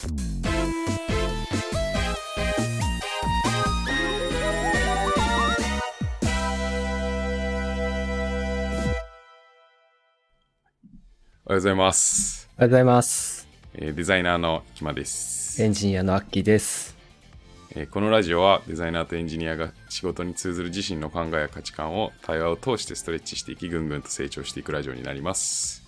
おはようございます。おはようございます。えーデザイナーのひまです、エンジニアのアッキーです。えーこのラジオはデザイナーとエンジニアが仕事に通ずる自身の考えや価値観を対話を通してストレッチしていきぐんぐんと成長していくラジオになります。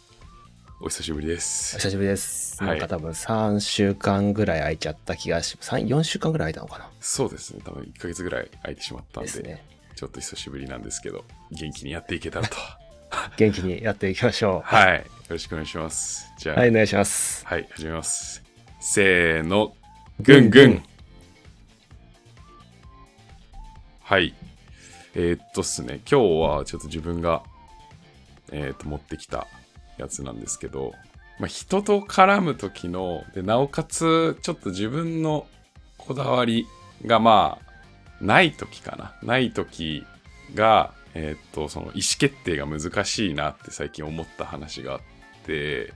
お久しぶりでおす。久しぶりです。はいなんか多分3週間ぐらい空いちゃった気がし、3、4週間ぐらい空いたのかな？そうですね。多分1ヶ月ぐらい空いてしまったんで、ですね。ちょっと久しぶりなんですけど、元気にやっていけたらと。元気にやっていきましょう。はい。よろしくお願いします。じゃあ、はい、お願いします。はい、始めます。せーの、ぐんぐん。はい。えーっとっすね、今日はちょっと自分が、えーっと、持ってきたやつなんですけど、まあ、人と絡む時の、で、なおかつ、ちょっと自分のこだわりが、まあ、ない時かな。ない時が、えーっと、その意思決定が難しいなって最近思った話があって、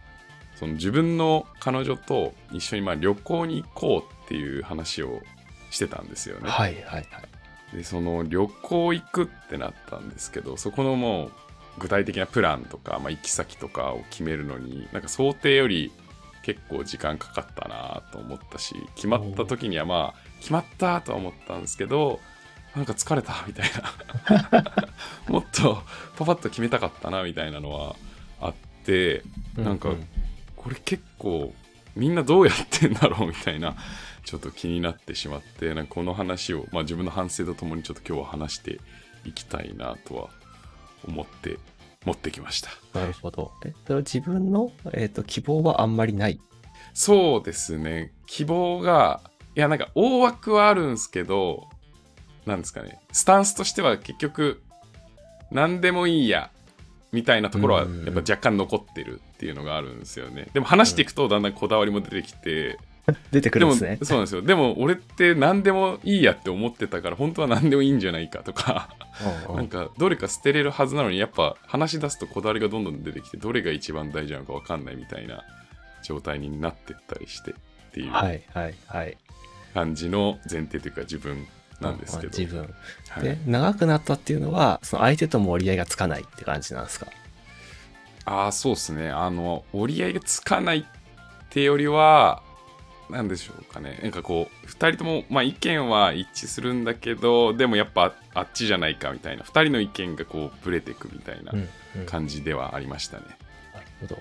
その自分の彼女と一緒にまあ旅行に行こうっていう話をしてたんですよね。はい、はい、はい。でその旅行行くってなったんですけどそこのもう具体的なプランとか、まあ、行き先とかを決めるのになんか想定より結構時間かかったなと思ったし決まった時にはまあ決まったとは思ったんですけどなんか疲れたみたいな。もっとパパッと決めたかったなみたいなのはあってなんかこれ結構みんなどうやってんだろうみたいなちょっと気になってしまってなんかこの話を、まあ、自分の反省とともにちょっと今日は話していきたいなとは思って持ってきました。なるほど。えっと、自分の、えっと、希望はあんまりない？そうですね。希望がいやなんか大枠はあるんですけどなんですかね。スタンスとしては結局何でもいいやみたいなところはやうん。っぱ若干残ってるっていうのがあるんですよね。でも話していくとだんだんこだわりも出てきて、出てくるんですね。そうなんですよ。でも俺って何でもいいやって思ってたから本当は何でもいいんじゃないかとかなんん。かどれか捨てれるはずなのにやっぱ話し出すとこだわりがどんどん出てきてどれが一番大事なのか分かんないみたいな状態になってったりしてっていう。感じの前提というか自分なんですけど、うん自分。はい。で、長くなったっていうのは、その相手とも折り合いがつかないって感じなんですか？ああそうですね。あの折り合いがつかないってよりはなんでしょうかね。なんかこう2人とも、まあ、意見は一致するんだけどでもやっぱあっちじゃないかみたいな。2人の意見がこうブレていくみたいなうん、うん。感じではありましたね、なるほど。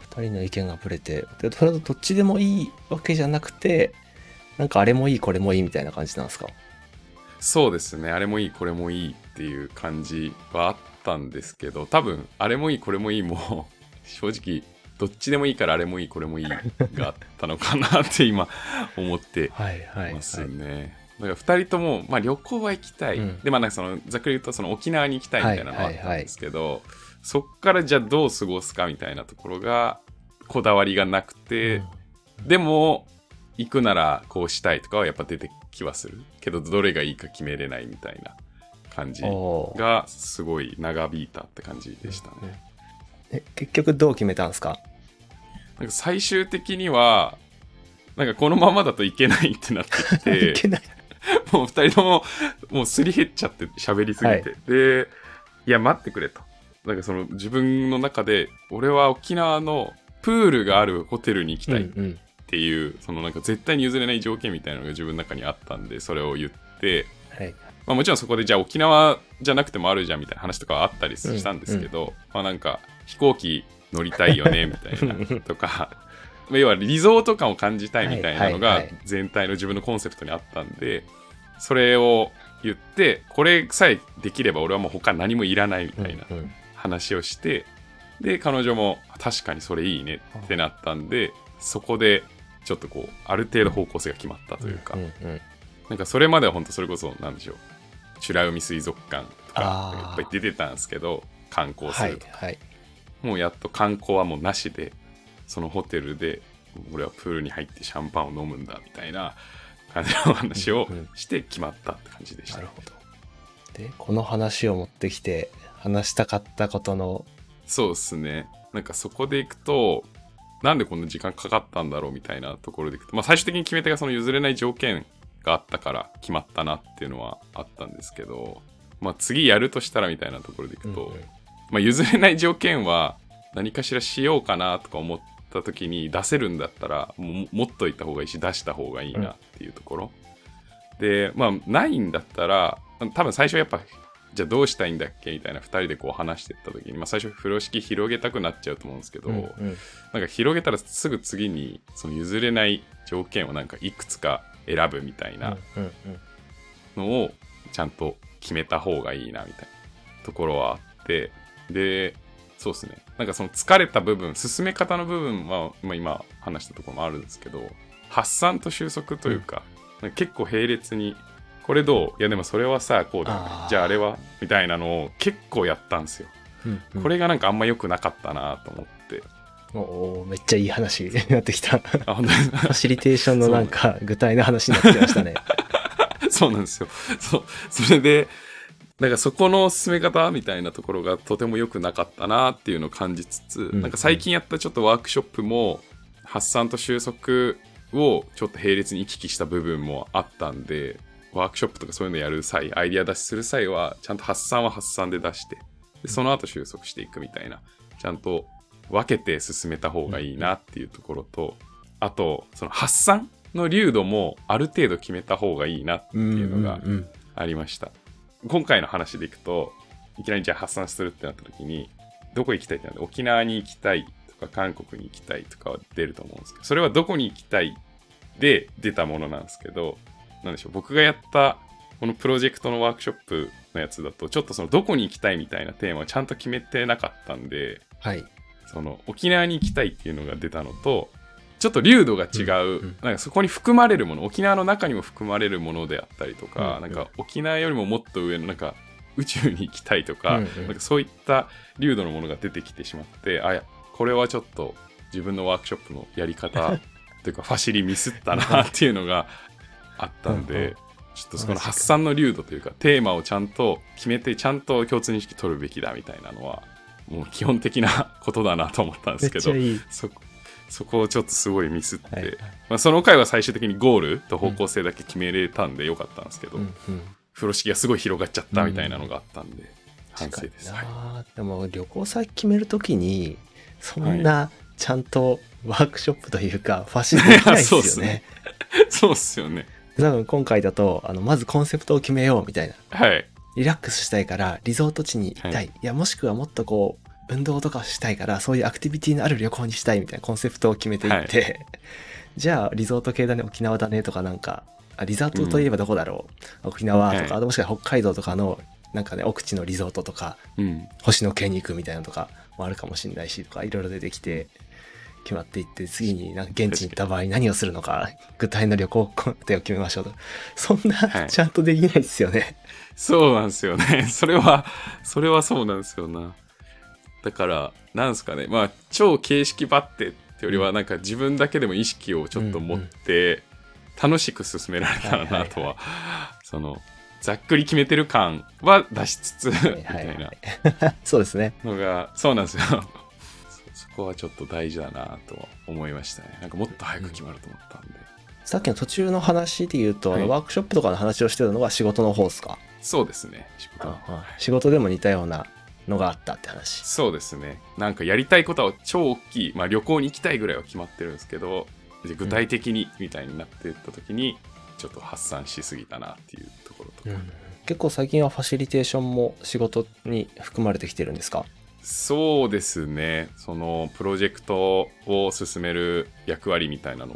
二人の意見がぶれて、でどっちでもいいわけじゃなくて、なんかあれもいい、これもいいみたいな感じなんですか？そうですね。あれもいいこれもいいっていう感じはあったんですけど多分あれもいいこれもいいも 正直どっちでもいいからあれもいいこれもいいがあったのかなって今思って はいはいますね。だから2人とも、まあ、旅行は行きたい、うん。でまあなんかそのざっくり言うとその沖縄に行きたいみたいなのはあったんですけど、そっからじゃあどう過ごすかみたいなところがこだわりがなくて、でも行くならこうしたいとかはやっぱ出てきはするけどどれがいいか決めれないみたいな感じがすごい長引いたって感じでしたね。え結局どう決めたんですか？なんか最終的にはなんかこのままだといけないってなってきて いけない。もう二人とも、もうすり減っちゃって喋りすぎて。で、いや、待ってくれと。なんかその自分の中で、俺は沖縄のプールがあるホテルに行きたいっうんうんていう、そのなんか絶対に譲れない条件みたいなのが自分の中にあったんで、それを言って、はい。まあもちろんそこでじゃあ沖縄じゃなくてもあるじゃんみたいな話とかはあったりしたんですけど、まあなんか飛行機乗りたいよね みたいなとか、まあ要はリゾート感を感じたいみたいなのがはいはいはい。全体の自分のコンセプトにあったんで、それを言って、これさえできれば俺はもう他何もいらないみたいな話をして、で、彼女も確かにそれいいねってなったんで、そこでちょっとこう、ある程度方向性が決まったというか、なんかそれまでは本当それこそなんでしょう美ら海水族館とかいっぱい出てたんですけど観光すはいると、はい。もうやっと観光はもうなしでそのホテルで俺はプールに入ってシャンパンを飲むんだみたいな感じの話をうんうん。して決まったって感じでした、なるほど。で、この話を持ってきて、話したかったことの、そうですね。なんかそこでいくとなんでこんな時間かかったんだろうみたいなところでいくと、まあ、最終的に決め手がその譲れない条件があったから決まったなっていうのはあったんですけど、まあ、次やるとしたらみたいなところでいくと、うんうんまあ、譲れない条件は何かしらしようかなとか思った時に出せるんだったらもう持っといた方がいいし出した方がいいなっていうところ、でまあないんだったら多分最初やっぱじゃあどうしたいんだっけみたいな2人でこう話してった時に、まあ、最初風呂敷広げたくなっちゃうと思うんですけど、うんうん。なんか広げたらすぐ次にその譲れない条件をなんかいくつか選ぶみたいなうんうん。のをちゃんと決めた方がいいなみたいなところはあってでそうですね。なんかその疲れた部分進め方の部分は、まあ、今話したところもあるんですけど発散と収束というか,、なんか結構並列にこれどう？いやでもそれはさこうだよね。じゃああれは？みたいなのを結構やったんですよ、うんうん。これがなんかあんま良くなかったなと思って。おーめっちゃいい話に なってきた。ファシリテーションのなんか具体の話になってきましたね。そうなんですよ。そう。それで、なんかそこの進め方みたいなところがとても良くなかったなっていうのを感じつつ、んなんか最近やったちょっとワークショップも、発散と収束をちょっと並列に行き来した部分もあったんで、ワークショップとかそういうのやる際、アイディア出しする際は、ちゃんと発散は発散で出して、でその後収束していくみたいな、ちゃんと分けて進めた方がいいなっていうところと、あと、その発散の流度もある程度決めた方がいいなっていうのがうんうんありました。今回の話でいくと、いきなりじゃあ発散するってなった時に、どこ行きたいってなって、沖縄に行きたいとか、韓国に行きたいとかは出ると思うんですけど、それはどこに行きたいで出たものなんですけど、なんでしょう、僕がやったこのプロジェクトのワークショップのやつだと、ちょっとそのどこに行きたいみたいなテーマをちゃんと決めてなかったんで、はい。その沖縄に行きたいっていうのが出たのとちょっと流度が違う、なんかそこに含まれるもの沖縄の中にも含まれるものであったりとか、なんか沖縄よりももっと上のなんか宇宙に行きたいとか,、なんかそういった流度のものが出てきてしまってあこれはちょっと自分のワークショップのやり方 というかファシリミスったなっていうのがあったんで。ちょっとそこの発散の流度というかテーマをちゃんと決めてちゃんと共通認識取るべきだみたいなのはもう基本的なことだなと思ったんですけどちゃいい。そそこをちょっとすごいミスって、はいまあ、その回は最終的にゴールと方向性だけ決めれたんでよかったんですけど、うんうん。風呂敷がすごい広がっちゃったみたいなのがあったんで、反省です、はいでも旅行先決めるときに、そんなちゃんとワークショップというか、ファシリできないですよ そうっね。そうっすよね。多分今回だと、あの、まずコンセプトを決めようみたいな。はい。リラックスしたいから、リゾート地に行きたい。、はいや、もしくはもっとこう、運動とかしたいから、そういうアクティビティのある旅行にしたいみたいなコンセプトを決めていって、じゃあ、リゾート系だね、沖縄だねとかなんか、あリゾートといえばどこだろう、沖縄とか、はい。もしくは北海道とかの、なんかね、奥地のリゾートとか、うん。星野系に行くみたいなのとかもあるかもしれないしとかいろいろ出てきて決まっていって次になんか現地に行った場合何をするのか具体の旅行工程を決めましょうと。そんはない。ちゃんとできないですよね。そうなんですよね。それは、それはそうなんですよな。だから、なんですかね。まあ、超形式ばってってよりは、なんか自分だけでも意識をちょっと持って、楽しく進められたらなとは、その、ざっくり決めてる感は出しつつ、みはいたいなそうですね。のが、そうなんですよ。そそこはちょっと大事だなとは思いましたね。なんかもっと早く決まると思ったんで。さっきの途中の話で言うと、はいワークショップとかの話をしてたのは仕事の方ですか、そうですね。仕事の仕事でも似たようなのがあったって話。そうですね。なんかやりたいことは超大きい、まあ旅行に行きたいぐらいは決まってるんですけど、で具体的にみたいになっていった時に、ちょっと発散しすぎたなっていうところとか。結構最近はファシリテーションも仕事に含まれてきてるんですか？そうですね。そのプロジェクトを進める役割みたいなの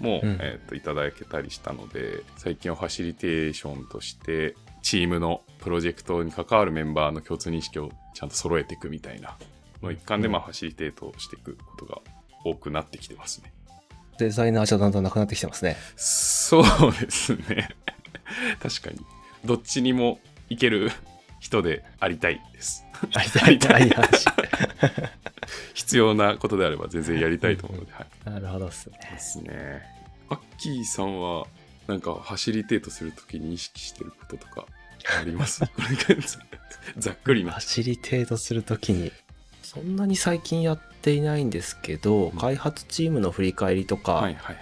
も、うんえーといただけたりしたので、最近はファシリテーションとして、チームのプロジェクトに関わるメンバーの共通認識をちゃんと揃えていくみたいなの一環で、まあ、ファシリテートをしていくことが多くなってきてますね。デザイナーじゃだんだんなくなってきてますね。そうですね。確かに。どっちにもいける人でありたいです。ありたい、たい話。必要なことであれば全然やりたいと思うので、はい。なるほどっすね。ですね。アッキーさんは、なんかファシリテートするときに意識してることとかあります？ざっくりなファ。シリテートするときに、そんなに最近やっていないんですけど、うん開発チームの振り返りとかはいはいは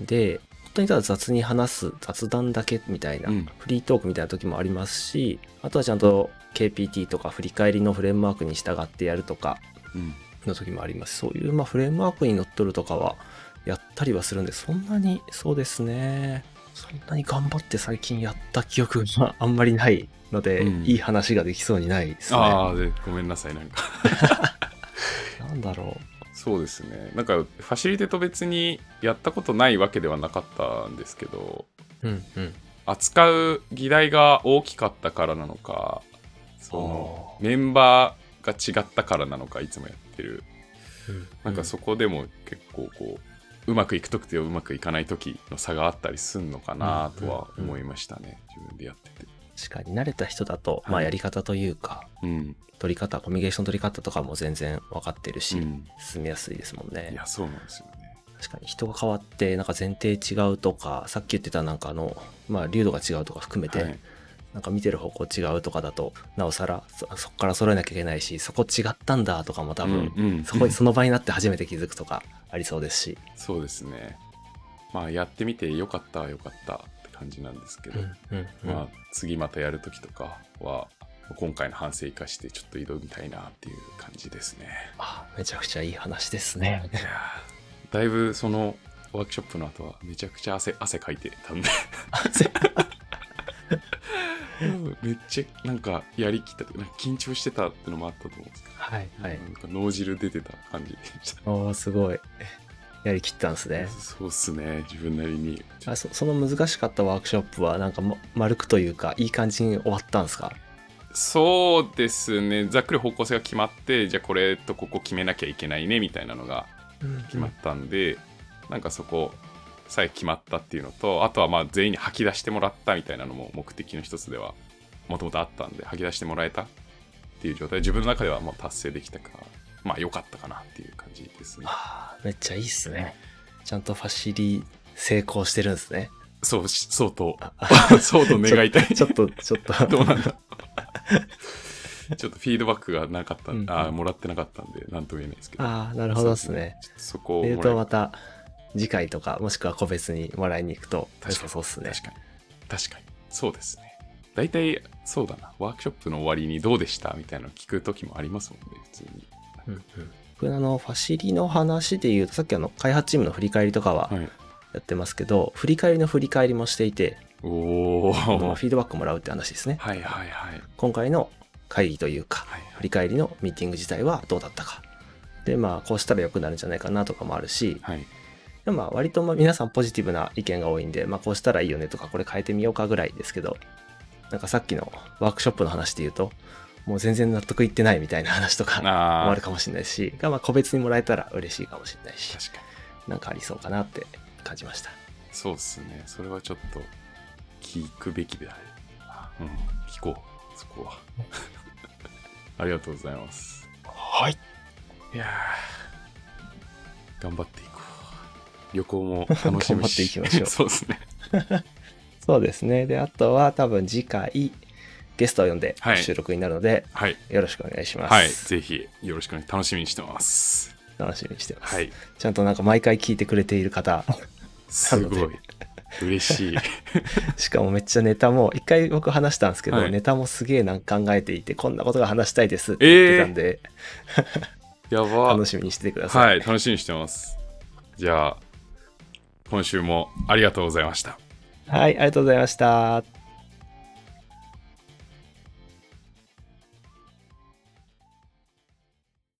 い。で、本当にただ雑に話す雑談だけみたいな、うんフリートークみたいな時もありますしあとはちゃんと KPT とか振り返りのフレームワークに従ってやるとかうん。の時もありますそういうまあフレームワークにのっとるとかはやったりはするんでそんなにそうですねそんなに頑張って最近やった記憶が あんまりないので、うんいい話ができそうにないですねああ、で、ごめんなさい、なんか。なんだろそうですね。なんか、ファシリテと別にやったことないわけではなかったんですけど、ううんうん扱う議題が大きかったからなのか、その、メンバーが違ったからなのか、いつもやってる。うんなんかそこでも結構こう、うまくいく時とうまくいかない時の差があったりすんのかなとは思いましたね。自分でやってて。確かに慣れた人だと、まあはいやり方というかうん。取り方コミュニケーション取り方とかも全然分かってるし、うん進みやすいですもんねいや、そうなんですよね。確かに人が変わってなんか前提違うとかさっき言ってたなんかあのまあ流度が違うとか含めて、はいなんか見てる方向違うとかだとなおさらそそこから揃えなきゃいけないしそこ違ったんだとかも多分、うんうんそこその場になって初めて気づくとかありそうですし、そうですね。まあ、やってみてよかったはよかったって感じなんですけど、うんうんうん。まあ、次またやるときとかは、今回の反省生かしてちょっと挑みたいなっていう感じですね。あめちゃくちゃいい話ですね。いやーだいぶそのワークショップの後はめちゃくちゃ汗汗かいてたんでめっちゃなんかやりきったというかなんか緊張してたってのもあったと思うんですけど、はいはい。なんか脳汁出てた感じでした。おーすごい。やりきったんですね。そうっすね自分なりに。あそその難しかったワークショップはなんか、ま、丸くというかいい感じに終わったんですか？そうですね。ざっくり方向性が決まってじゃあこれとここ決めなきゃいけないねみたいなのが決まったんで、なんかそこさえ決まったっていうのとあとはまあ全員に吐き出してもらったみたいなのも目的の一つではもともとあったんで吐き出してもらえたっていう状態。で自分の中ではもう達成できたからまあ良かったかなっていう感じですね。あーめっちゃいいっすね。ちゃんとファシリ成功してるんですね。そうしそうとあそうと願いたい。ちょっとちょっと。どうなんだ。ちょっとフィードバックがなかった、うんうん。あーもらってなかったんで何とも言えないですけど。ああなるほどですね。そこをえーもらえとまた次回とかもしくは個別にもらいに行くと確かに。そうっすね。確かに。確かに。そうですね大体そうだな。ワークショップの終わりにどうでしたみたいなの聞く時もありますもんね普通に。うんうん。僕あのファシリの話で言うとさっきあの開発チームの振り返りとかははい。やってますけど、振り返りの振り返りもしていておフィードバックもらうって話ですね。いはいはいはい。今回の会議というかはい振り返りのミーティング自体はどうだったか。でまあこうしたら良くなるんじゃないかなとかもあるしはい。でもまあ割とまあ皆さんポジティブな意見が多いんで、まあ、こうしたらいいよねとかこれ変えてみようかぐらいですけどなんかさっきのワークショップの話で言うともう全然納得いってないみたいな話とかもあるかもしれないしがまあ個別にもらえたら嬉しいかもしれないし確かに。なんかありそうかなって感じました。そうっすね。それはちょっと聞くべきである。うん。聞こう。そこは。ありがとうございます。はい。いやー。頑張っていこう。旅行も楽しみし 頑張っていきましょう。そうですねそうですね。であとは多分次回ゲストを呼んではい。収録になるので、はい。よろしくお願いします、はい。ぜひよろしくお願い。楽しみにしてます。楽しみにしてます、はい。ちゃんとなんか毎回聞いてくれている方 すごい。嬉しい。しかもめっちゃネタも一回僕話したんですけど、はい。ネタもすげえなんか考えていてこんなことが話したいですって言ってたんで、やば。楽しみにしててください、はい楽しみにしてます。じゃあ今週もありがとうございましたはい、ありがとうございました。